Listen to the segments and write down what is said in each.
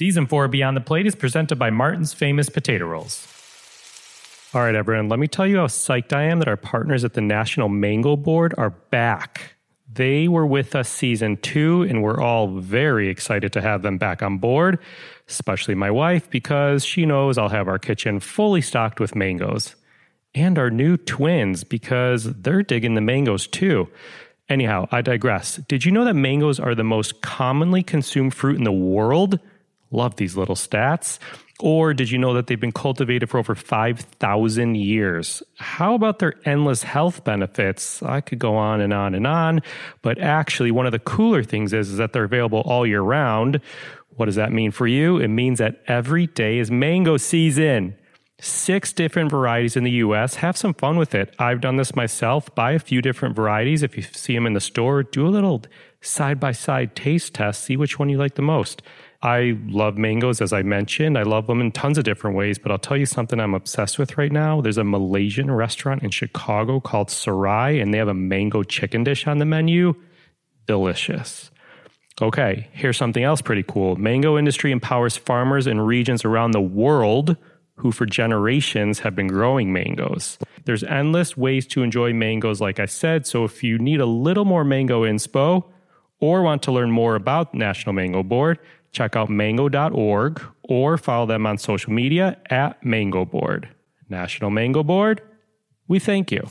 Season 4 Beyond the Plate is presented by Martin's Famous Potato Rolls. All right, everyone, let me tell you how psyched I am that our partners at the National Mango Board are back. They were with us season two, and we're all very excited to have them back on board, especially my wife, because she knows I'll have our kitchen fully stocked with mangoes. And our new twins, because they're digging the mangoes too. Anyhow, I digress. Did you know that mangoes are the most commonly consumed fruit in the world? Love these little stats. Or did you know that they've been cultivated for over 5,000 years? How about their endless health benefits? I could go on and on and on, but actually, one of the cooler things is, is that they're available all year round. What does that mean for you? It means that every day is mango season. Six different varieties in the US. Have some fun with it. I've done this myself. Buy a few different varieties. If you see them in the store, do a little side by side taste test. See which one you like the most. I love mangoes, as I mentioned. I love them in tons of different ways, but I'll tell you something I'm obsessed with right now. There's a Malaysian restaurant in Chicago called Serai, and they have a mango chicken dish on the menu. Delicious. Okay, here's something else pretty cool. Mango industry empowers farmers in regions around the world who for generations have been growing mangoes. There's endless ways to enjoy mangoes, like I said. So if you need a little more mango inspo or want to learn more about National Mango Board, check out mango.org or follow them on social media at Mango Board. National Mango Board, we thank you.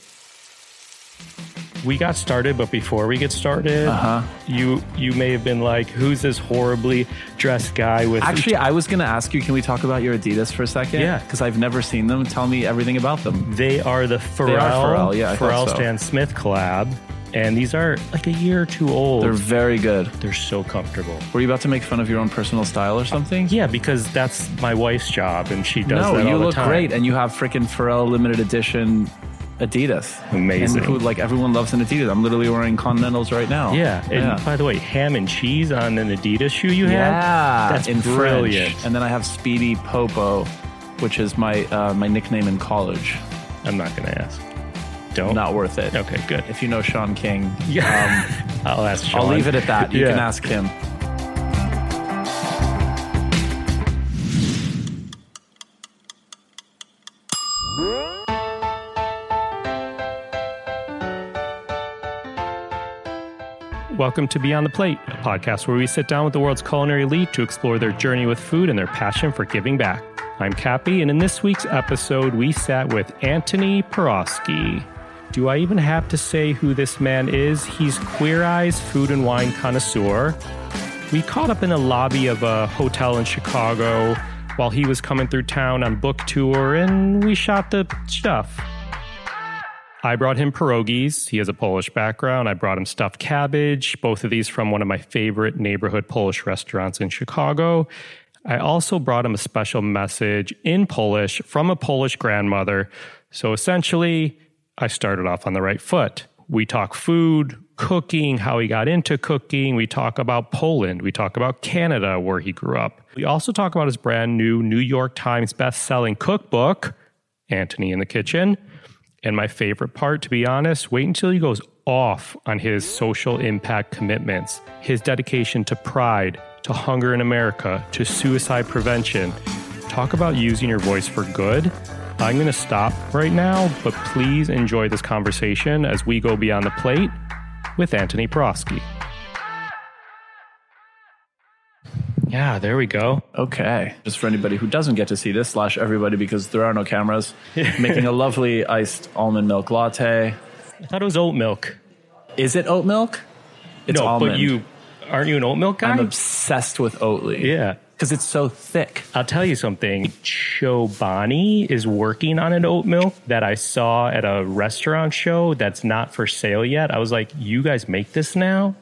We got started, but before we get started, Uh-huh. you you may have been like, "Who's this horribly dressed guy with?" Actually, I was going to ask you, can we talk about your Adidas for a second? Yeah. Because I've never seen them. Tell me everything about them. they are the Pharrell, Pharrell, yeah, Pharrell so. Stan Smith collab, and these are like a year or two old. They're very good. They're, so comfortable. Were you about to make fun of your own personal style or something? Yeah, because that's my wife's job, and she does no, that all you the look time. great, and you have freaking Pharrell limited edition Adidas. Amazing. And who, like everyone loves an Adidas. I'm literally wearing Continentals right now. Yeah, and yeah. by the way, ham and cheese on an Adidas shoe you have. Yeah, that's in brilliant. French. And then I have Speedy Popo, which is my uh, my nickname in college. I'm not gonna ask. Don't. Not worth it. Okay, good. If you know Sean King, Yeah. um, I'll ask. Sean. I'll leave it at that. You Yeah. can ask him. Welcome to Beyond the Plate, a podcast where we sit down with the world's culinary elite to explore their journey with food and their passion for giving back. I'm Cappy, and in this week's episode, we sat with Antoni Porowski. Do I even have to say who this man is? He's Queer Eye's food and wine connoisseur. We caught up in the lobby of a hotel in Chicago while he was coming through town on book tour, and we shot the stuff. I brought him pierogies. He has a Polish background. I brought him stuffed cabbage, both of these from one of my favorite neighborhood Polish restaurants in Chicago. I also brought him a special message in Polish from a Polish grandmother. So essentially, I started off on the right foot. We talk food, cooking, how he got into cooking. We talk about Poland. We talk about Canada, where he grew up. We also talk about his brand new New York Times best-selling cookbook, Antoni in the Kitchen. And my favorite part, to be honest, wait until he goes off on his social impact commitments, his dedication to pride, to hunger in America, to suicide prevention. Talk about using your voice for good. I'm going to stop right now, but please enjoy this conversation as we go beyond the plate with Antoni Porowski. Yeah, there we go. Okay. Just for anybody who doesn't get to see this, slash everybody because there are no cameras, making a lovely iced almond milk latte. I thought it was oat milk. Is it oat milk? It's no, almond. but you aren't you an oat milk guy? I'm obsessed with Oatly. yeah. Because it's so thick. I'll tell you something. Chobani is working on an oat milk that I saw at a restaurant show that's not for sale yet. I was like, you guys make this now?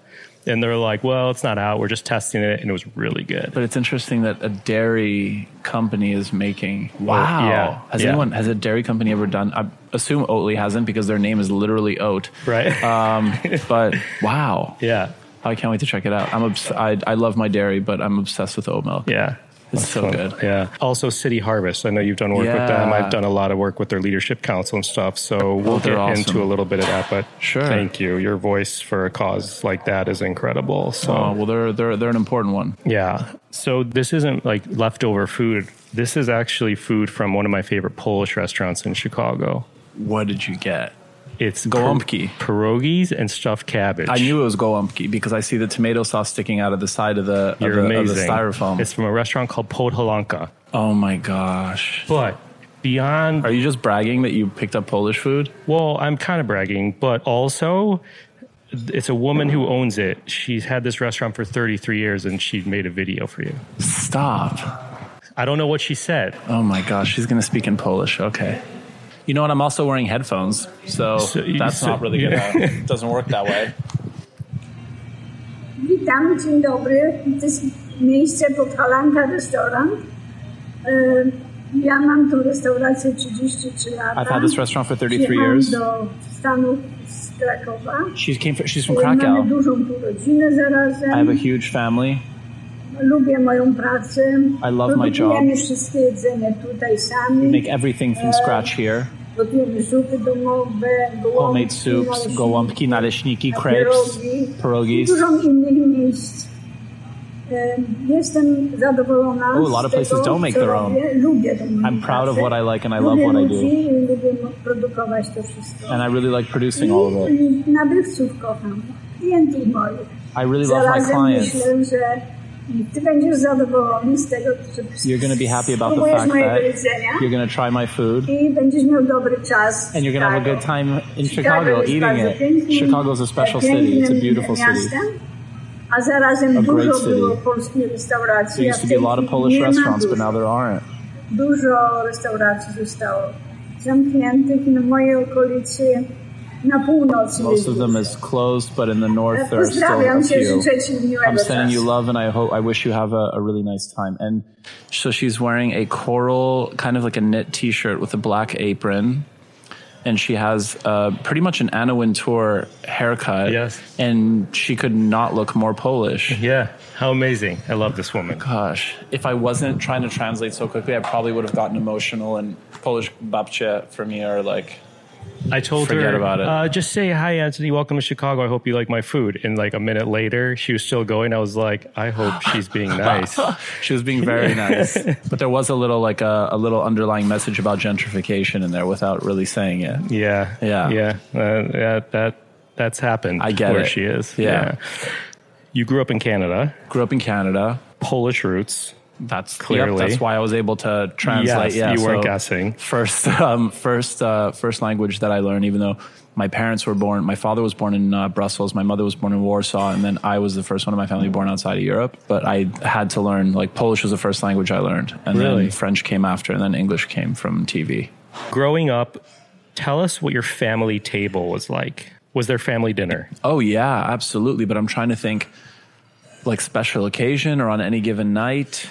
And they're like, well, it's not out. We're just testing it. And it was really good. But it's interesting that a dairy company is making. Wow. yeah, Has yeah. anyone, has a dairy company ever done? I assume Oatly hasn't because their name is literally oat. Right? Um, but wow. yeah. I can't wait to check it out. I'm obs- I, I love my dairy, but I'm obsessed with oat milk. Yeah. It's so Fun. good. Yeah. Also, City Harvest. I know you've done work with them. I've done a lot of work with their leadership council and stuff. So we'll Oh, get awesome. into a little bit of that. But Sure. thank you. Your voice for a cause like that is incredible. So Oh well, they're they're they're an important one. yeah. So this isn't like leftover food. This is actually food from one of my favorite Polish restaurants in Chicago. What did you get? It's pir- pierogies and stuffed cabbage. I knew it was gołąbki because I see the tomato sauce sticking out of the side of the, of You're the, of the amazing. styrofoam. It's from a restaurant called Podhalanka. oh my gosh. But beyond Are you just bragging that you picked up Polish food? Well, I'm kind of bragging, but also it's a woman who owns it. She's had this restaurant for 33 years and she made a video for you. Stop. I don't know what she said. Oh my gosh, she's going to speak in Polish. Okay. You know what? I'm also wearing headphones, so, So you- that's so- not really yeah. gonna. It doesn't work that way. Witam, dzień dobry. To jest miejsce Podhalanka Restaurant. Um, ja mam tą restaurację 33 lata. I've had this restaurant for 33 years. do Stanów z Krakowa. She came. From, she's from E, Mamy dużą tu rodzinę zarazem. I have a huge family. Lubię moją pracę. I love my Produkujemy job. wszystkie jedzenie tutaj sami. Make everything from scratch here. Gotujemy zupy domowe, gołąbki, Homemade soups, naleśniki, gołąbki, naleśniki, crepes, pierogi. Dużo innych miejsc. Jestem zadowolona. Oh, a lot of places don't make their own. robię. Lubię tą moją I'm proud of what I like and I love what I do. ludzi i lubię produkować to wszystko. And I really like producing all of it. I nabywców kocham. Klientów moich. I really love my clients. Myślę, że ty będziesz zadowolony z tego, że You're going to be happy about the fact that jedzenia you're going to try my food i będziesz miał dobry czas. and you're going to have a good time in Chicago eating it. pięknym- Chicago's a special city. It's a beautiful city. A zarazem A dużo great city. było polskich restauracji. There used to be a lot of Polish restaurants, but now there aren't. Dużo restauracji zostało zamkniętych na mojej okolicy na północy. Most of them is closed, but in the north there are still Pozdrawiam a cię, few. życzę ci miłego I'm sending you czasu. love, and I hope I wish you have a, a really nice time. And so she's wearing a coral, kind of like a knit T-shirt with a black apron, and she has uh, pretty much an Anna Wintour haircut. Yes. and she could not look more Polish. Yeah. How amazing. I love this woman. Gosh, if I wasn't trying to translate so quickly, I probably would have gotten emotional. And Polish babcia for me are like I told Forget her, about it. Uh, just say, hi, Antoni. Welcome to Chicago. I hope you like my food. And like a minute later, she was still going. I was like, I hope she's being nice. she was being very nice, but there was a little like a, a little underlying message about gentrification in there without really saying it. Yeah. Yeah. Yeah. Uh, yeah that, that's happened I get where it. she is. Yeah. You grew up in Canada, Grew up in Canada. Polish roots. That's Clearly. Yep, that's why I was able to translate. Yes, yeah, you weren't guessing. First, um, first, uh, first language that I learned. Even though my parents were born, my father was born in uh, Brussels, my mother was born in Warsaw, and then I was the first one in my family born outside of Europe. But I had to learn like Polish was the first language I learned, and Really? then French came after, and then English came from TV. Growing up, tell us what your family table was like. Was there family dinner? Oh yeah, absolutely. But I'm trying to think, like special occasion or on any given night.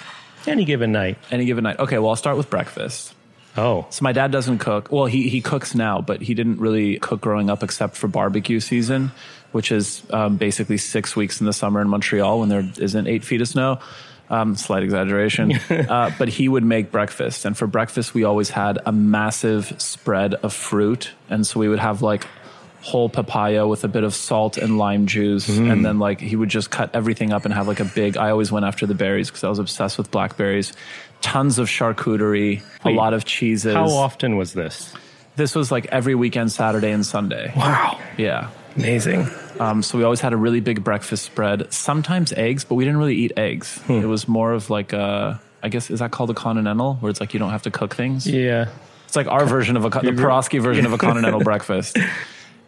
Any given night. Any given night. Okay, well I'll start with breakfast. Oh, So my dad doesn't cook. Well, he he cooks now, but he didn't really cook growing up except for barbecue season, which is um, basically six weeks in the summer in Montreal when there isn't eight feet of snow. Um, slight exaggeration, uh, but he would make breakfast, and for breakfast we always had a massive spread of fruit, and so we would have like whole papaya with a bit of salt and lime juice, and then like he would just cut everything up and have like a big. I always went after the berries because I was obsessed with blackberries. Tons of charcuterie, a lot of cheeses. how often was this? This was like every weekend, Saturday and Sunday. Wow. Yeah. Amazing. Um, so we always had a really big breakfast spread. Sometimes eggs, but we didn't really eat eggs. It was more of like a, I guess, is that called a continental, where it's like you don't have to cook things? Yeah. It's like our version of a, the Porowski version of a continental breakfast.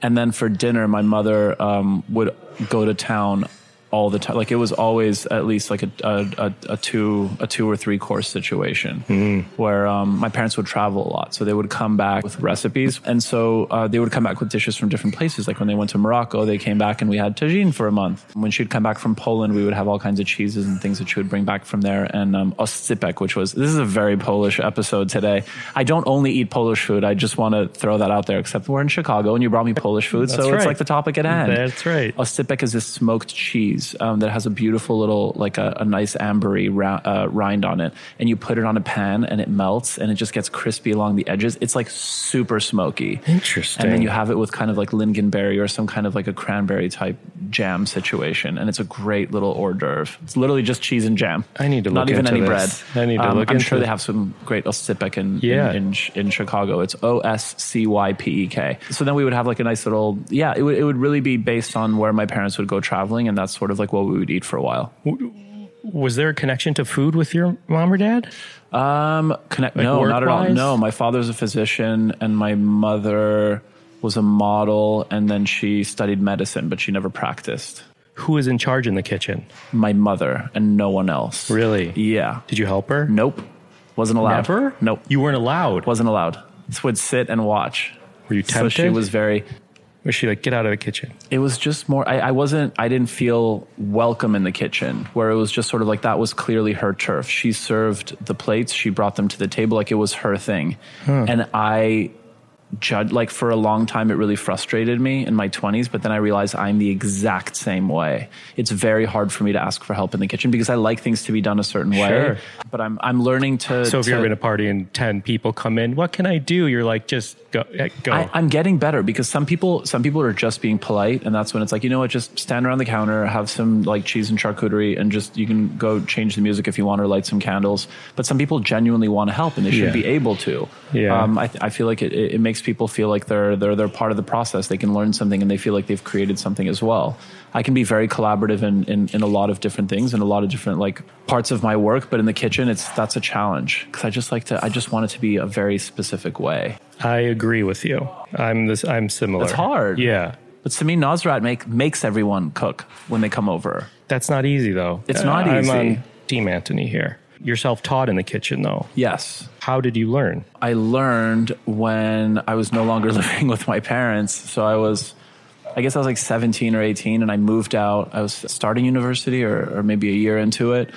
And then for dinner, my mother um, would go to town all the time. Like it was always at least like a, a, a, two a two or three course situation where um, my parents would travel a lot, so they would come back with recipes, and so uh, they would come back with dishes from different places. Like when they went to Morocco, they came back and we had tagine for a month. When she'd come back from Poland, we would have all kinds of cheeses and things that she would bring back from there, and um, oscypek, which was this is a very Polish episode today. I don't only eat Polish food. I just want to throw that out there. Except we're in Chicago, and you brought me Polish food, so That's it's like the topic at hand. That's right. Oscypek is this smoked cheese. Cheese um, that has a beautiful little, like a, a nice ambery ra- uh, rind on it, and you put it on a pan and it melts and it just gets crispy along the edges. It's like super smoky. Interesting. And then you have it with kind of like lingonberry or some kind of like a cranberry type jam situation, and it's a great little hors d'oeuvre. It's literally just cheese and jam. I need to look at it. not even any this. bread. I need to Um, look I'm into sure it. they have some great oscypek in, Yeah. in, in in Chicago. It's O S C Y P E K. So then we would have like a nice little yeah. It would it would really be based on where my parents would go traveling, and that's sort of like what we would eat for a while. Was there a connection to food with your mom or dad? Um, connect, no, not at all. No, my father's a physician, and my mother was a model, and then she studied medicine, but she never practiced. Who was in charge in the kitchen? My mother and no one else. Really? Yeah. Did you help her? Nope. Wasn't allowed. Never? Nope. You weren't allowed. Wasn't allowed. Just would sit and watch. Were you tempted? So she was very. Was she like, get out of the kitchen? It was just more. I, I wasn't. I didn't feel welcome in the kitchen, where it was just sort of like that was clearly her turf. She served the plates. She brought them to the table like it was her thing, and I judged like for a long time it really frustrated me in my 20s but then i realized i'm the exact same way it's very hard for me to ask for help in the kitchen because i like things to be done a certain way Sure. but i'm i'm learning to So if to, you're in a party and 10 people come in, what can I do? You're like, just go. eh, go. I, I'm getting better because some people some people are just being polite, and that's when it's like you know what, just stand around the counter, have some like cheese and charcuterie, and just you can go change the music if you want or light some candles. But some people genuinely want to help, and they should Yeah. be able to. Yeah. Um, I, th- I feel like it, it it makes people feel like they're they're they're part of the process. They can learn something, and they feel like they've created something as well. I can be very collaborative in, in, in a lot of different things and a lot of different like parts of my work, but in the kitchen, it's that's a challenge because I just like to I just want it to be a very specific way. I agree with you. I'm this. I'm similar. It's hard. Yeah. But to me, Nosrat make makes everyone cook when they come over. That's not easy though. It's not easy. I'm on Team Antoni here. You're self-taught in the kitchen though. Yes. How did you learn? I learned when I was no longer living with my parents. So I was, I guess I was like 17 or 18, and I moved out. I was starting university or, or maybe a year into it.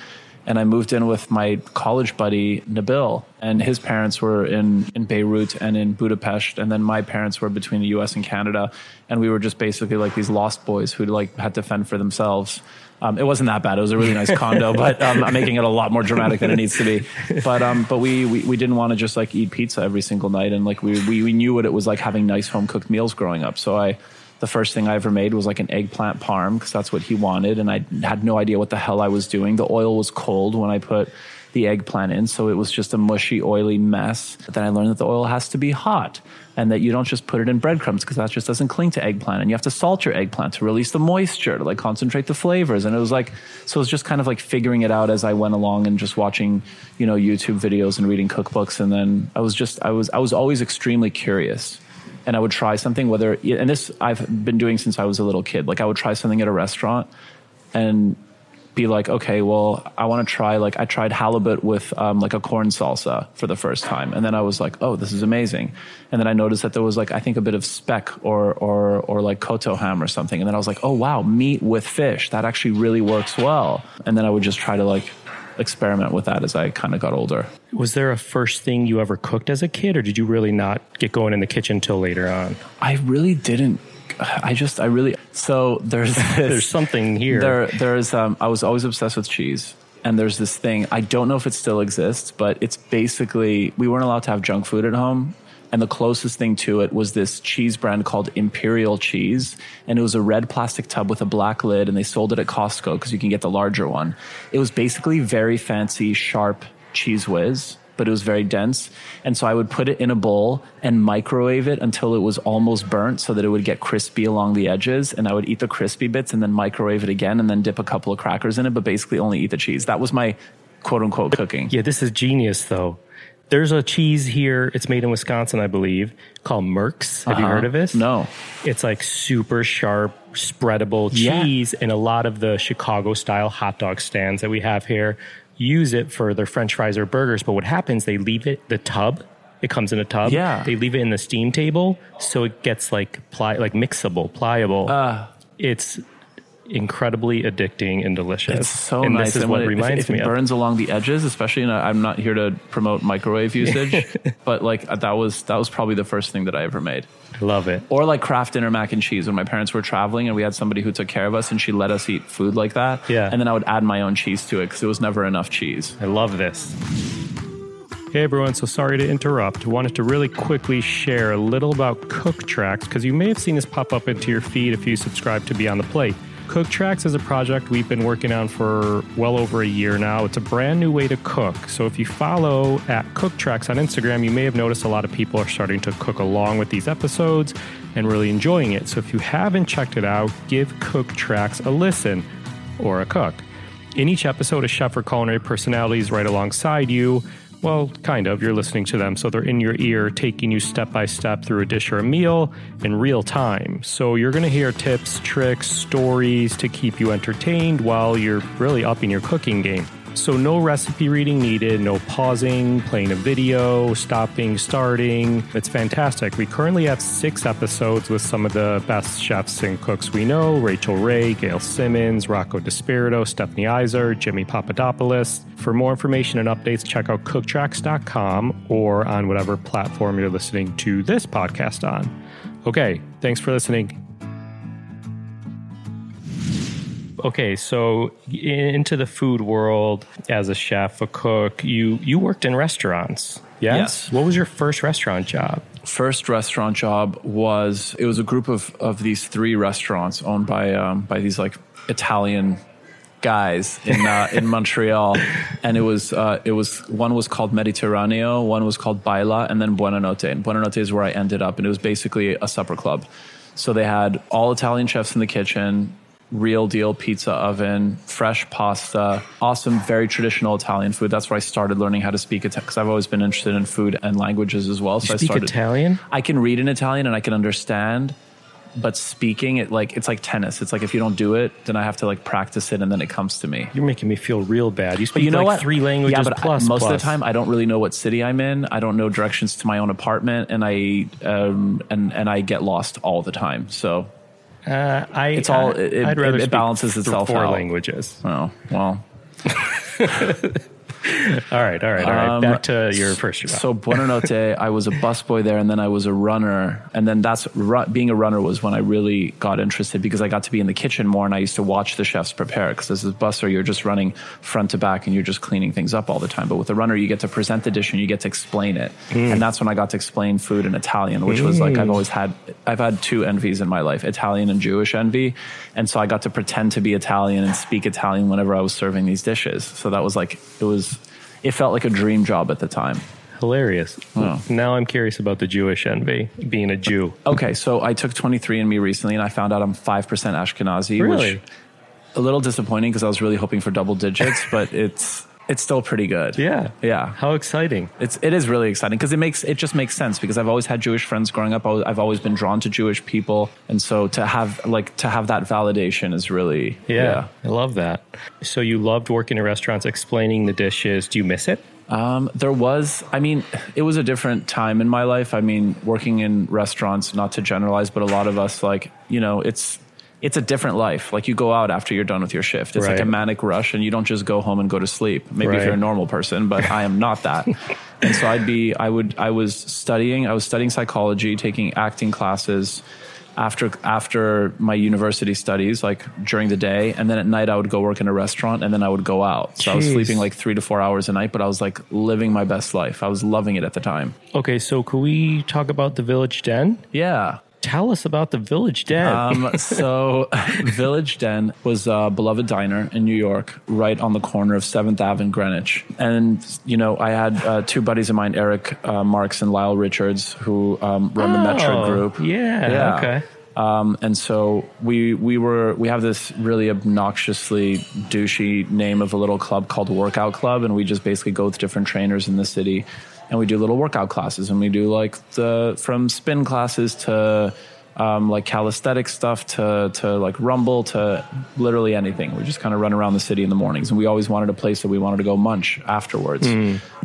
And I moved in with my college buddy, Nabil, and his parents were in, in Beirut and in Budapest. And then my parents were between the US and Canada. And we were just basically like these lost boys who like had to fend for themselves. Um, it wasn't that bad. It was a really nice condo, but um, I'm making it a lot more dramatic than it needs to be. But um, but we, we we didn't want to just like eat pizza every single night, and like we, we we knew what it was like having nice home cooked meals growing up. So I. The first thing I ever made was like an eggplant parm because that's what he wanted, and I had no idea what the hell I was doing. The oil was cold when I put the eggplant in, so it was just a mushy, oily mess. But then I learned that the oil has to be hot, and that you don't just put it in breadcrumbs because that just doesn't cling to eggplant, and you have to salt your eggplant to release the moisture to like concentrate the flavors. And it was like, so it was just kind of like figuring it out as I went along and just watching, you know, YouTube videos and reading cookbooks, and then I was just, I was, I was always extremely curious and I would try something, whether, and this I've been doing since I was a little kid. Like I would try something at a restaurant and be like, okay, well, I want to try, like, I tried halibut with um, like a corn salsa for the first time. And then I was like, oh, this is amazing. And then I noticed that there was like, I think a bit of speck or, or, or like cotto ham or something. And then I was like, oh, wow, meat with fish. That actually really works well. And then I would just try to like experiment with that as I kind of got older. Was there a first thing you ever cooked as a kid, or did you really not get going in the kitchen till later on? I really didn't. I just, I really, so there's this. There's something here. There, there's. Um, I was always obsessed with cheese, and there's this thing. I don't know if it still exists, but it's basically we weren't allowed to have junk food at home, and the closest thing to it was this cheese brand called Imperial Cheese, and it was a red plastic tub with a black lid, and they sold it at Costco because you can get the larger one. It was basically very fancy, sharp Cheez Whiz. But it was very dense. And so I would put it in a bowl and microwave it until it was almost burnt so that it would get crispy along the edges. And I would eat the crispy bits and then microwave it again and then dip a couple of crackers in it, but basically only eat the cheese. That was my quote unquote cooking. Yeah, this is genius though. There's a cheese here. It's made in Wisconsin, I believe, called Merkts. Have you Uh-huh. heard of this? No. It's like super sharp, spreadable Yeah. cheese, and a lot of the Chicago style hot dog stands that we have here use it for their French fries or burgers. But what happens? They leave it the tub. It comes in a tub. Yeah. They leave it in the steam table so it gets like pli- like mixable, pliable. Uh, it's incredibly addicting and delicious. It's so and nice. This is and what it, reminds if, if me it of. burns along the edges, especially, and I'm not here to promote microwave usage, but like uh, that was that was probably the first thing that I ever made. I love it. Or like Kraft Dinner mac and cheese when my parents were traveling and we had somebody who took care of us and she let us eat food like that. Yeah. And then I would add my own cheese to it because it was never enough cheese. I love this. Hey everyone, so sorry to interrupt. Wanted to really quickly share a little about Cook Tracks because you may have seen this pop up into your feed if you subscribe to Beyond the Plate. Cook Tracks is a project we've been working on for well over a year now. It's a brand new way to cook. So if you follow at Cook Tracks on Instagram, you may have noticed a lot of people are starting to cook along with these episodes and really enjoying it. So if you haven't checked it out, give Cook Tracks a listen or a cook. In each episode, a chef or culinary personality is right alongside you. Well, kind of. You're listening to them, so they're in your ear, taking you step by step through a dish or a meal in real time. So you're going to hear tips, tricks, stories to keep you entertained while you're really upping your cooking game. So, no recipe reading needed, no pausing, playing a video, stopping, starting. It's fantastic. We currently have six episodes with some of the best chefs and cooks we know Rachael Ray, Gail Simmons, Rocco DiSpirito, Stephanie Izard, Jimmy Papadopoulos. For more information and updates, check out cooktracks.com or on whatever platform you're listening to this podcast on. Okay, thanks for listening. Okay, so into the food world as a chef, a cook, you you worked in restaurants. Yes. Yes. What was your first restaurant job? First restaurant job was it was a group of, of these three restaurants owned by um, by these like Italian guys in uh, in Montreal, and it was uh, it was one was called Mediterraneo, one was called Baila, and then Buonanotte. And Buonanotte is where I ended up, and it was basically a supper club. So they had all Italian chefs in the kitchen, real deal pizza oven, fresh pasta, awesome, very traditional Italian food. That's where I started learning how to speak Italian because I've always been interested in food and languages as well. So You speak I started Italian? I can read in Italian and I can understand, but speaking it like it's like tennis. It's like if you don't do it, then I have to like practice it and then it comes to me. You're making me feel real bad. You speak But you know like what? three languages yeah, but I- plus. most of the time, I don't really know what city I'm in. I don't know directions to my own apartment, and I um, and and I get lost all the time. So, uh, I, It's all- it- I'd rather it speak balances itself four out. languages. oh well. All right, all right, all right. Um, Back to your first job. So Buonanotte, I was a busboy there, and then I was a runner, and then that's being a runner was when I really got interested because I got to be in the kitchen more, and I used to watch the chefs prepare. Because as a busser, you're just running front to back, and you're just cleaning things up all the time. But with a runner, you get to present the dish and you get to explain it, and that's when I got to explain food in Italian, which was like I've always had. I've had two envies in my life: Italian and Jewish envy, and so I got to pretend to be Italian and speak Italian whenever I was serving these dishes. So that was like it was. It felt like a dream job at the time. Hilarious. Oh. Now I'm curious about the Jewish envy, being a Jew. Okay, so I took 23andMe recently and I found out I'm 5% Ashkenazi, Really? which a little disappointing because I was really hoping for double digits, but it's it's still pretty good. Yeah. Yeah. How exciting. It's it is really exciting because it makes it just makes sense because I've always had Jewish friends growing up. I've always been drawn to Jewish people, and so to have like to have that validation is really Yeah, I love that. So you loved working in restaurants, explaining the dishes. Do you miss it? Um, there was, I mean, it was a different time in my life. I mean, working in restaurants, not to generalize, but a lot of us, like, you know, it's, it's a different life. Like you go out after you're done with your shift. It's like a manic rush and you don't just go home and go to sleep. Maybe if you're a normal person, but I am not that. and so I'd be, I would, I was studying, I was studying psychology, taking acting classes after, after my university studies, like during the day. And then at night I would go work in a restaurant and then I would go out. So I was sleeping like three to four hours a night, but I was like living my best life. I was loving it at the time. Okay, so could we talk about the Village Den? Yeah. Tell us about the Village Den. Um, so Village Den was a beloved diner in New York, right on the corner of Seventh Ave and Greenwich. And you know, I had uh, two buddies of mine, Eric uh, Marks and Lyle Richards, who um, run the Metro Oh, Group. Yeah, okay. Um, and so we we were we have this really obnoxiously douchey name of a little club called Workout Club, and we just basically go with different trainers in the city, and we do little workout classes, and we do like the from spin classes to um, like calisthenic stuff to to like rumble to literally anything. We just kind of run around the city in the mornings, and we always wanted a place that we wanted to go munch afterwards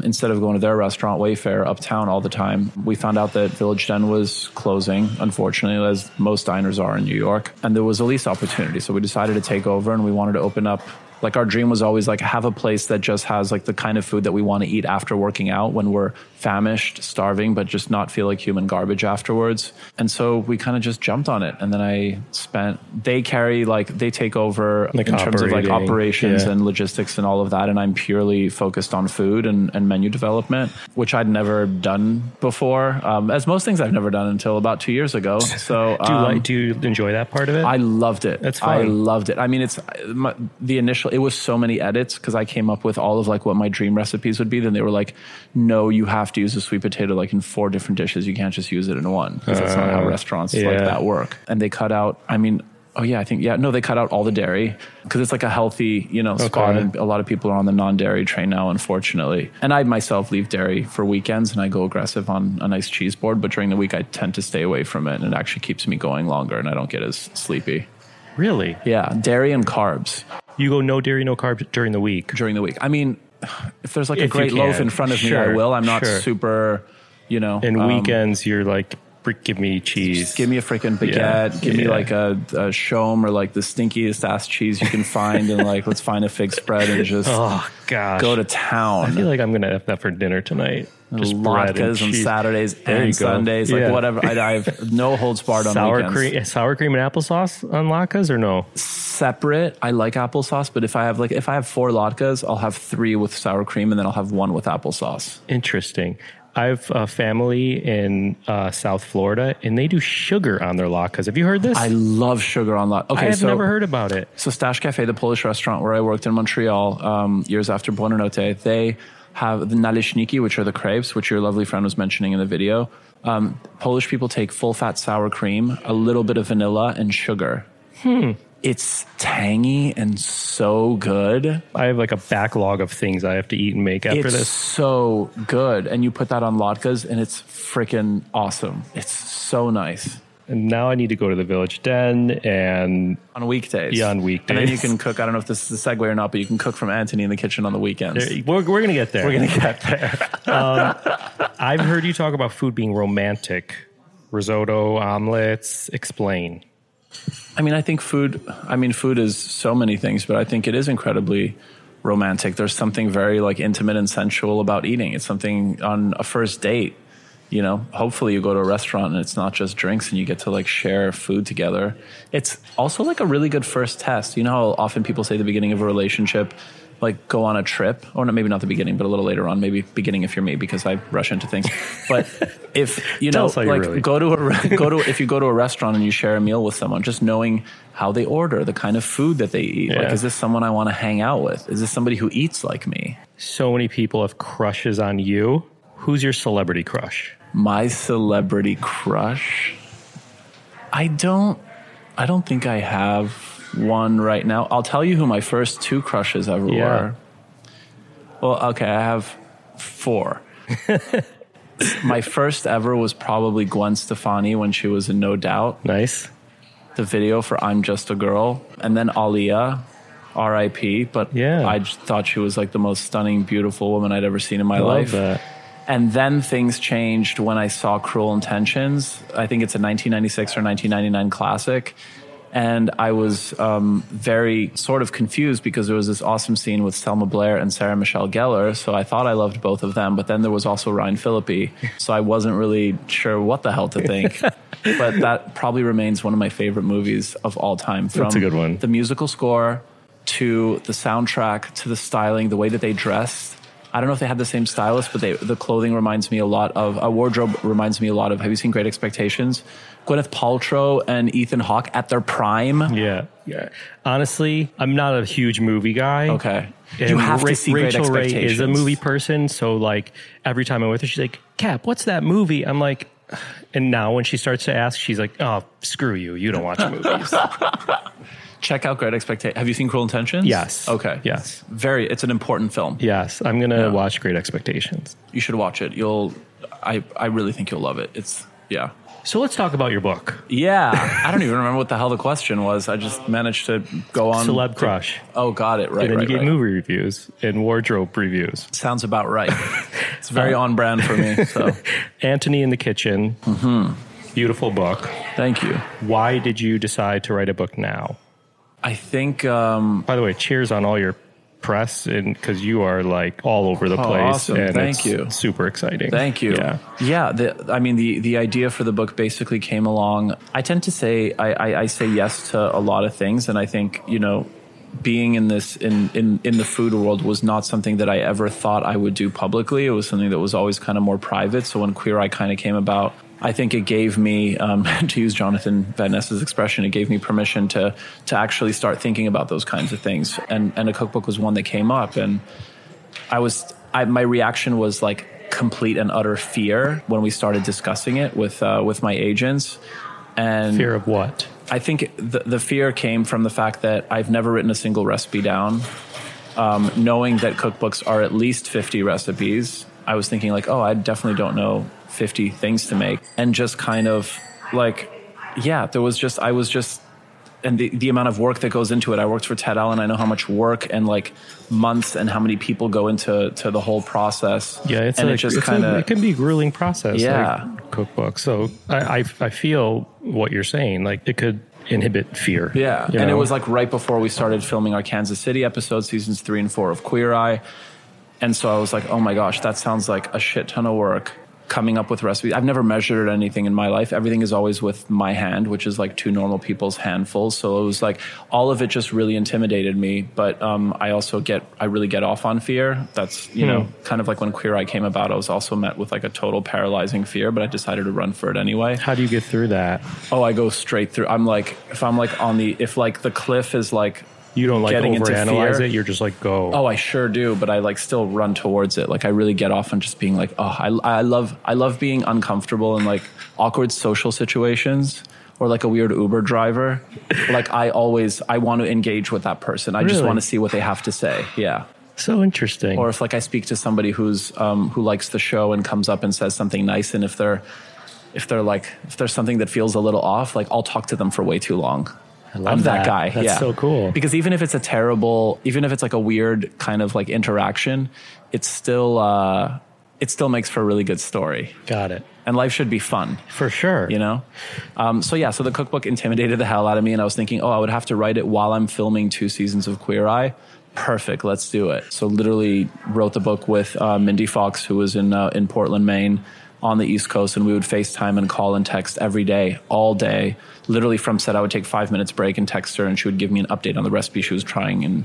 instead of going to their restaurant Wayfair uptown all the time. We found out that Village Den was closing, unfortunately, as most diners are in New York, and there was a lease opportunity. So we decided to take over, and we wanted to open up like our dream was always like have a place that just has like the kind of food that we want to eat after working out when we're famished starving but just not feel like human garbage afterwards and so we kind of just jumped on it and then i spent they carry like they take over Like in terms of like operations yeah. and logistics and all of that and i'm purely focused on food and, and menu development which i'd never done before um, as most things i've never done until about two years ago so Do you um, like? Do you enjoy that part of it? I loved it. That's I loved it. I mean, it's my, the initial. It was so many edits because I came up with all of like what my dream recipes would be. Then they were like, "No, you have to use a sweet potato like in four different dishes. You can't just use it in one because that's not how Uh, restaurants like that work." And they cut out. I mean. Oh yeah, I think yeah. No, they cut out all the dairy because it's like a healthy, you know, spot, Okay. and a lot of people are on the non-dairy train now, unfortunately. And I myself leave dairy for weekends, and I go aggressive on a nice cheese board. But during the week, I tend to stay away from it, and it actually keeps me going longer, and I don't get as sleepy. really? Yeah, dairy and carbs You go no dairy, no carbs during the week. during the week. I mean, if there's like a If you great loaf in front of me, I will. I'm not sure. super, you know. And um, weekends, you're like, "Br- give me cheese. Just give me a freaking baguette. Yeah, Give me like a, a shom or like the stinkiest ass cheese you can find, and like let's find a fig spread and just oh gosh, go to town. I feel like I'm gonna have that for dinner tonight. Just latkes on. Saturdays There and. Sundays, like Yeah. whatever. I, I have no holds barred on sour weekends. cream, sour cream and applesauce on latkes or no? Separate. I like applesauce, but if I have like if I have four latkes, I'll have three with sour cream, and then I'll have one with applesauce. Interesting. I have a family in uh, South Florida, and they do sugar on their latkes. Have you heard this? I love sugar on latkes. Okay, I have so never heard about it. So Stash Cafe, the Polish restaurant where I worked in Montreal um, years after Buonanotte, they have the naleśniki, which are the crepes, which your lovely friend was mentioning in the video. Um, Polish people take full fat sour cream, a little bit of vanilla, and sugar. Hmm. It's tangy and so good. I have like a backlog of things I have to eat and make after this. it's this. so good. And you put that on latkes, and it's freaking awesome. It's so nice. And now I need to go to the Village Den and On weekdays. Yeah, on weekdays. And then you can cook. I don't know if this is a segue or not, but you can cook from Antoni in the kitchen on the weekends. we're, we're going to get there. We're going to get there. Um, I've heard you talk about food being romantic. Risotto, omelets, explain. I mean, I think food. I mean, food is so many things, but I think it is incredibly romantic. There's something very like intimate and sensual about eating. It's something on a first date. You know, hopefully you go to a restaurant and it's not just drinks and you get to like share food together. It's also like a really good first test. You know how often people say the beginning of a relationship, like go on a trip, oh, or not, maybe not the beginning, but a little later on, maybe beginning if you're me because I rush into things. But if you know, like really- go to a go to if you go to a restaurant and you share a meal with someone, just knowing how they order, the kind of food that they eat. Like, is this someone I want to hang out with? Is this somebody who eats like me? So many people have crushes on you. Who's your celebrity crush? My celebrity crush. I don't. I don't think I have one right now. I'll tell you who my first two crushes ever Yeah. were. Well, okay, I have four. my first ever was probably Gwen Stefani when she was in No Doubt. Nice. the video for I'm Just a Girl, and then Aaliyah, R.I.P. But Yeah. I just thought she was like the most stunning, beautiful woman I'd ever seen in my love life. that. And then things changed when I saw Cruel Intentions. I think it's a 1996 or 1999 classic. And I was um, very sort of confused because there was this awesome scene with Selma Blair and Sarah Michelle Gellar. So I thought I loved both of them, but then there was also Ryan Phillippe. So I wasn't really sure what the hell to think. but that probably remains one of my favorite movies of all time. From That's a good one. The musical score to the soundtrack to the styling, the way that they dressed. I don't know if they had the same stylist, but they, the clothing reminds me a lot of a wardrobe reminds me a lot of. Have you seen Great Expectations? Gwyneth Paltrow and Ethan Hawke at their prime. Yeah. Yeah. Honestly, I'm not a huge movie guy. Okay, And you have Ra- to see Great Rachael Ray is a movie person, so like every time I'm with her, she's like, "Cap, what's that movie?" I'm like, and now when she starts to ask, she's like, "Oh, screw you, you don't watch movies." Check out Great Expectations. Have you seen Cruel Intentions? Yes. Okay. Yes. Very. It's an important film. yes, I'm gonna Yeah. watch Great Expectations. You should watch it. You'll. I. I really think you'll love it. It's. Yeah. So let's talk about your book, Yeah. I don't even remember what the hell the question was. I just managed to go on. Celeb to- Crush. oh, got it. Right. and then right, you gave right. movie reviews and wardrobe reviews. Sounds about right. It's very on brand for me. So Antoni in the Kitchen. Mm-hmm. Beautiful book. thank you. Why did you decide to write a book now? I think um, By the way, cheers on all your press and because you are like all over the Oh, place. awesome. And Thank it's you. Super exciting. Thank you. Yeah. Yeah. The, I mean, the, the idea for the book basically came along. I tend to say, I, I, I say yes to a lot of things. And I think, you know, being in this, in, in, in the food world was not something that I ever thought I would do publicly. It was something that was always kind of more private. So when Queer Eye kind of came about, I think it gave me, um, to use Jonathan Van Ness's expression, it gave me permission to to actually start thinking about those kinds of things. And and a cookbook was one that came up, and I was, I, my reaction was like complete and utter fear when we started discussing it with uh, with my agents. And Fear of what? I think the, the fear came from the fact that I've never written a single recipe down. Um, knowing that cookbooks are at least 50 recipes, I was thinking, like, oh, I definitely don't know 50 things to make. And just kind of like, yeah, there was just, I was just, and the, the amount of work that goes into it. I worked for Ted Allen. I know how much work and like months and how many people go into to the whole process. Yeah, it's and like, it just kind of it can be a grueling process. Yeah. like cookbook. So I, I I feel what you're saying. Like it could inhibit fear. Yeah. And it was like right before we started filming our Kansas City episode, seasons three and four of Queer Eye. And so I was like, oh my gosh, that sounds like a shit ton of work coming up with recipes. I've never measured anything in my life. Everything is always with my hand, which is like two normal people's handfuls. So it was like all of it just really intimidated me. But um, I also get, I really get off on fear. That's, you know, kind of like when Queer Eye came about, I was also met with like a total paralyzing fear, but I decided to run for it anyway. How do you get through that? Oh, I go straight through. I'm like, if I'm like on the, if like the cliff is like, You don't like Getting into overanalyze fear. it. You're just like go. oh, I sure do, but I like still run towards it. Like I really get off on just being like, oh, I, I love, I love being uncomfortable in like awkward social situations or like a weird Uber driver. like I always, I want to engage with that person. I just want to see what they have to say. Yeah. so interesting. Or if like I speak to somebody who's um, who likes the show and comes up and says something nice, and if they're if they're like if there's something that feels a little off, like I'll talk to them for way too long. Love I'm that, that. guy. That's yeah. so cool. Because even if it's a terrible, even if it's like a weird kind of like interaction, it's still uh, it still makes for a really good story. Got it. And life should be fun For sure. you know um, so yeah so the cookbook intimidated the hell out of me and i was thinking oh i would have to write it while i'm filming two seasons of queer eye perfect let's do it so literally wrote the book with uh, mindy fox who was in uh, in portland maine on the east coast and we would facetime and call and text every day all day literally from set i would take five minutes break and text her and she would give me an update on the recipe she was trying and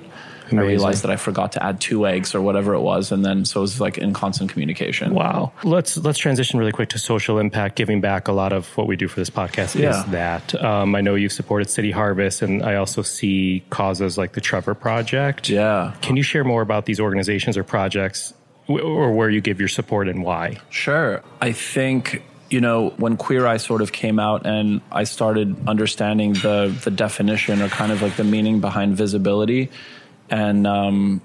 i realized that i forgot to add two eggs or whatever it was and then so it was like in constant communication Wow. Let's let's transition really quick to social impact. Giving back. A lot of what we do for this podcast Yeah. is that. Um, I know you've supported City Harvest, and I also see causes like the Trevor Project. yeah Can you share more about these organizations or projects, or where you give your support and why? Sure. I think you know when Queer Eye sort of came out and I started understanding the the definition or kind of like the meaning behind visibility, and um,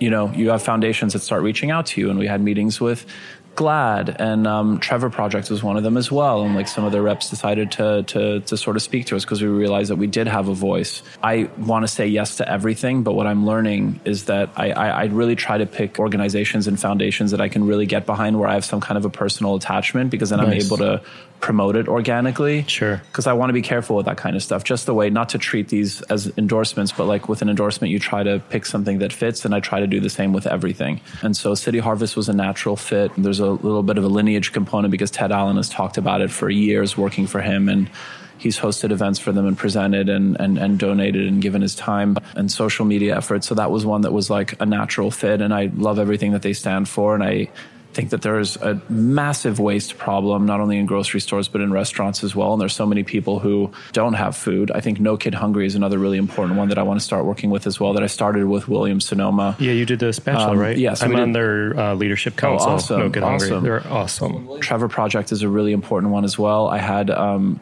you know you have foundations that start reaching out to you, and we had meetings with. GLAAD and um, Trevor Project was one of them as well, and like some of their reps decided to to to sort of speak to us because we realized that we did have a voice. I want to say yes to everything, but what I'm learning is that I, I I really try to pick organizations and foundations that I can really get behind where I have some kind of a personal attachment because then I'm able to promote it organically. Sure. Because I want to be careful with that kind of stuff. Just the way not to treat these as endorsements, but like with an endorsement, you try to pick something that fits, and I try to do the same with everything. And so City Harvest was a natural fit. There's a little bit of a lineage component because Ted Allen has talked about it for years, working for him, and he's hosted events for them and presented and, and, and donated and given his time and social media efforts. So that was one that was like a natural fit. And I love everything that they stand for. And I think that there's a massive waste problem, not only in grocery stores, but in restaurants as well. And there's so many people who don't have food. I think No Kid Hungry is another really important one that I want to start working with as well, that I started with William Sonoma. Yeah, you did the special, Um, right? yeah, so I'm on did- their uh, leadership council. awesome, No Kid Hungry. They're awesome. Trevor Project is a really important one as well. I had um,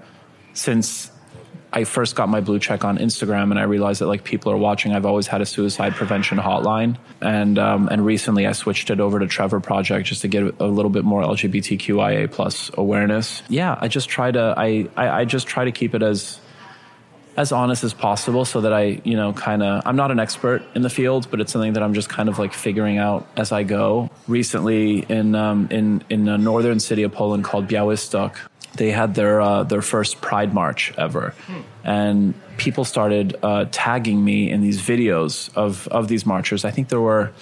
since I first got my blue check on Instagram, and I realized that like people are watching. I've always had a suicide prevention hotline, and um, and recently I switched it over to Trevor Project just to get a little bit more LGBTQIA plus awareness. Yeah, I just try to I, I, I just try to keep it as as honest as possible so that I, you know, kind of, I'm not an expert in the field, but it's something that I'm just kind of like figuring out as I go. Recently in, um, in, in a northern city of Poland called Białystok, they had their uh, their first Pride March ever, and people started uh, tagging me in these videos of of these marchers. I think there were,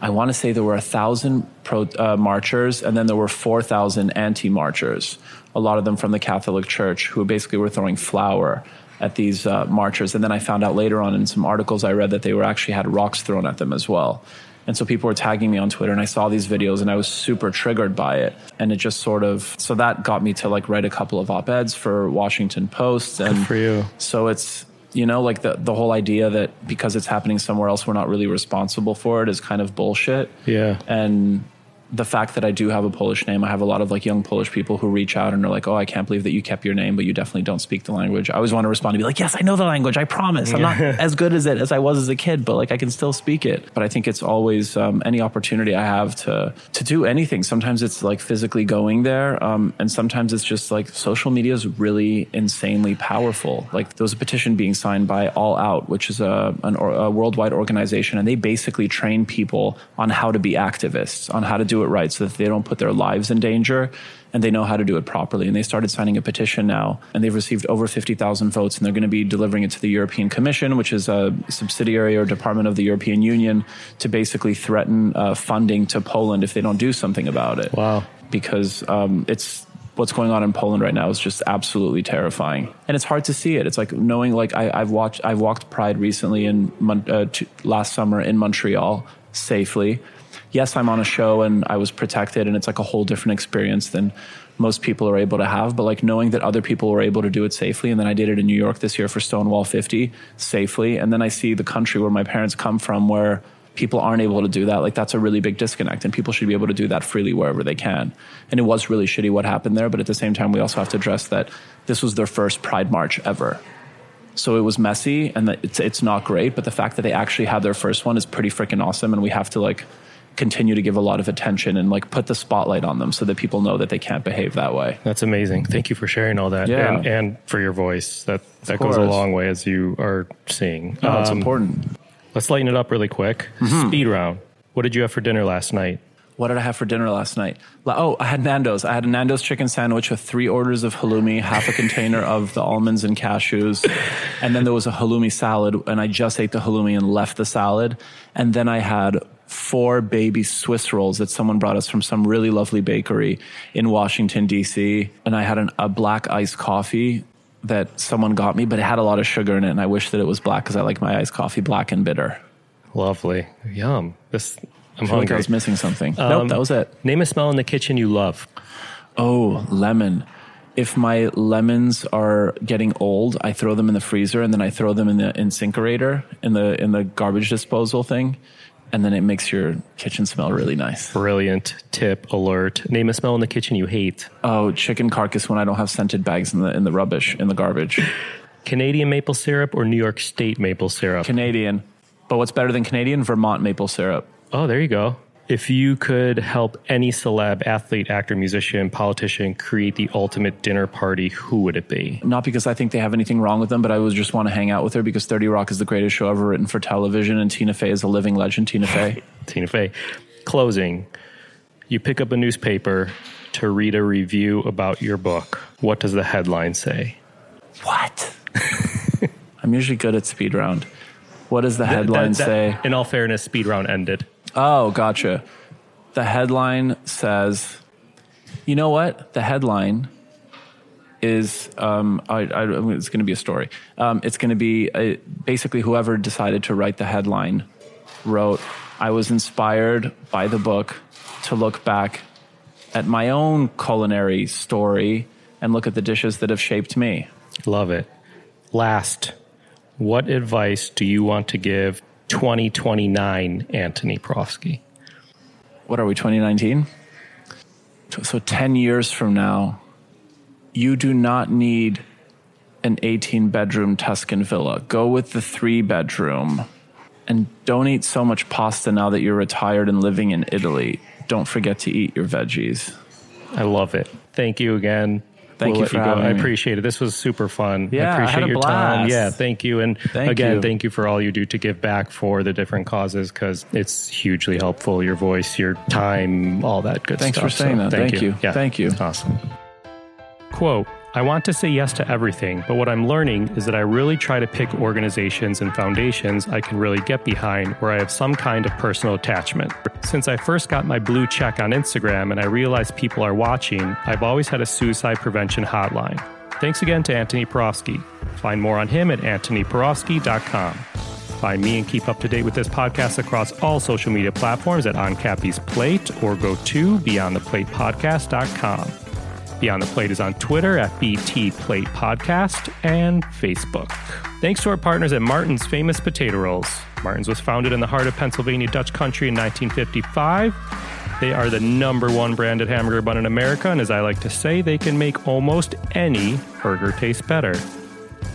I want to say there were a thousand pro uh, marchers, and then there were four thousand anti marchers. A lot of them from the Catholic Church, who basically were throwing flour at these uh, marchers. And then I found out later on in some articles I read that they were actually had rocks thrown at them as well. And so people were tagging me on Twitter and I saw these videos and I was super triggered by it. And it just sort of, so that got me to like write a couple of op-eds for Washington Post. And Good for you. So it's, you know, like the, the whole idea that because it's happening somewhere else, we're not really responsible for it is kind of bullshit. Yeah. And the fact that I do have a Polish name, I have a lot of like young Polish people who reach out and are like, "Oh, I can't believe that you kept your name, but you definitely don't speak the language." I always want to respond to be like, "Yes, I know the language. I promise. I'm not as good as it as I was as a kid, but like I can still speak it." But I think it's always um, any opportunity I have to to do anything. Sometimes it's like physically going there, um, and sometimes it's just like social media is really insanely powerful. Like there was a petition being signed by All Out, which is a, an, a worldwide organization, and they basically train people on how to be activists, on how to do it right so that they don't put their lives in danger and they know how to do it properly. And they started signing a petition now, and they've received over 50,000 votes, and they're going to be delivering it to the European Commission, which is a subsidiary or department of the European Union, to basically threaten uh, funding to Poland if they don't do something about it. Wow. Because um, it's what's going on in Poland right now is just absolutely terrifying, and it's hard to see it. It's like knowing, like I, have watched, I've walked Pride recently in uh, last summer in Montreal safely yes, I'm on a show and I was protected and it's like a whole different experience than most people are able to have. But like knowing that other people were able to do it safely. And then I did it in New York this year for Stonewall 50 safely. And then I see the country where my parents come from where people aren't able to do that. Like that's a really big disconnect and people should be able to do that freely wherever they can. And it was really shitty what happened there. But at the same time, we also have to address that this was their first Pride March ever. So it was messy and it's, it's not great, but the fact that they actually had their first one is pretty freaking awesome. And we have to like continue to give a lot of attention and like put the spotlight on them so that people know that they can't behave that way. That's amazing. Thank you for sharing all that yeah. and, and for your voice. That that goes a long way as you are seeing. No, um, it's important. Let's lighten it up really quick. Mm-hmm. Speed round. What did you have for dinner last night? What did I have for dinner last night? Oh, I had Nando's. I had a Nando's chicken sandwich with three orders of halloumi, half a container of the almonds and cashews, and then there was a halloumi salad. And I just ate the halloumi and left the salad. And then I had four baby Swiss rolls that someone brought us from some really lovely bakery in Washington, D.C. And I had an, a black iced coffee that someone got me, but it had a lot of sugar in it. And I wish that it was black because I like my iced coffee black and bitter. Lovely. Yum. This, I'm I hungry. Like I was missing something. Um, nope, that was it. Name a smell in the kitchen you love. Oh, lemon if my lemons are getting old, I throw them in the freezer and then I throw them in the incinerator in the in the garbage disposal thing and then it makes your kitchen smell really nice. Brilliant tip alert. Name a smell in the kitchen you hate. Oh, chicken carcass when I don't have scented bags in the in the rubbish in the garbage. Canadian maple syrup or New York State maple syrup? Canadian. But what's better than Canadian? Vermont maple syrup. Oh, there you go if you could help any celeb, athlete, actor, musician, politician create the ultimate dinner party, who would it be? Not because I think they have anything wrong with them, but I would just want to hang out with her because 30 Rock is the greatest show ever written for television, and Tina Fey is a living legend. Tina Fey. Tina Fey. Closing. You pick up a newspaper to read a review about your book. What does the headline say? What? I'm usually good at speed round. What does the headline that, that, say? In all fairness, speed round ended. Oh, gotcha. The headline says, you know what? The headline is um, I, I, it's going to be a story. Um, it's going to be a, basically whoever decided to write the headline wrote, I was inspired by the book to look back at my own culinary story and look at the dishes that have shaped me. Love it. Last, what advice do you want to give 2029 Antoni Porowski. What are we, 2019? So 10 years from now, you do not need an 18 bedroom Tuscan villa. Go with the three bedroom. And don't eat so much pasta now that you're retired and living in Italy. Don't forget to eat your veggies. I love it. Thank you again. Thank we'll you for having I me. appreciate it. This was super fun. Yeah, I I appreciate had a your time. blast. Yeah, thank you. And Thank again, you. thank you for all you do to give back for the different causes because it's hugely helpful. Your voice, your time, all that good Thanks stuff. Thanks for saying that. Thank you. Yeah, Thank you. Awesome. Quote, I want to say yes to everything, but what I'm learning is that I really try to pick organizations and foundations I can really get behind where I have some kind of personal attachment. Since I first got my blue check on Instagram and I realized people are watching, I've always had a suicide prevention hotline. Thanks again to Antoni Porowski. Find more on him at antoniporowski.com. Find me and keep up to date with this podcast across all social media platforms at On Cappy's Plate or go to beyondtheplatepodcast.com. Beyond the Plate is on Twitter at BT Plate Podcast and Facebook. Thanks to our partners at Martin's Famous Potato Rolls. Martin's was founded in the heart of Pennsylvania Dutch country in 1955. They are the number one branded hamburger bun in America, and as I like to say, they can make almost any burger taste better.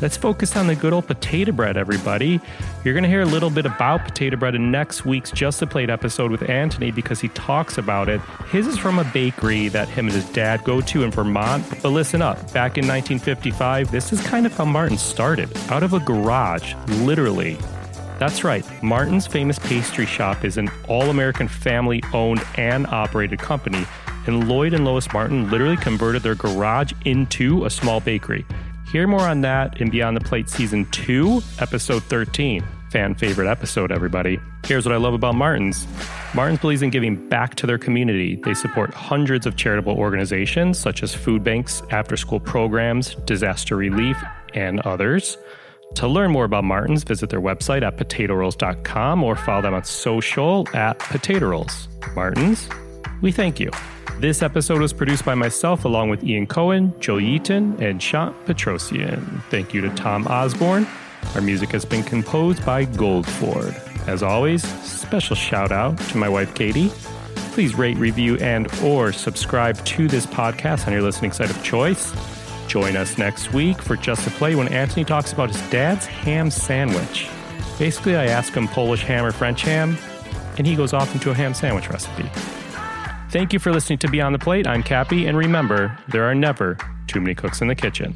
Let's focus on the good old potato bread, everybody. You're going to hear a little bit about potato bread in next week's Just a Plate episode with Antoni because he talks about it. His is from a bakery that him and his dad go to in Vermont. But listen up, back in 1955, this is kind of how Martin started out of a garage, literally. That's right, Martin's famous pastry shop is an all American family owned and operated company, and Lloyd and Lois Martin literally converted their garage into a small bakery. Hear more on that in Beyond the Plate Season 2, Episode 13. Fan favorite episode, everybody. Here's what I love about Martin's Martin's believes in giving back to their community. They support hundreds of charitable organizations such as food banks, after school programs, disaster relief, and others. To learn more about Martin's, visit their website at potatorolls.com or follow them on social at potato rolls. Martin's, we thank you. This episode was produced by myself along with Ian Cohen, Joe Yeaton, and Shant Petrosian. Thank you to Tom Osborne. Our music has been composed by Goldford. As always, special shout out to my wife Katie. Please rate, review, and or subscribe to this podcast on your listening site of choice. Join us next week for Just a Plate when Antoni talks about his dad's ham sandwich. Basically, I ask him Polish ham or French ham, and he goes off into a ham sandwich recipe. Thank you for listening to Beyond the Plate. I'm Cappy, and remember, there are never too many cooks in the kitchen.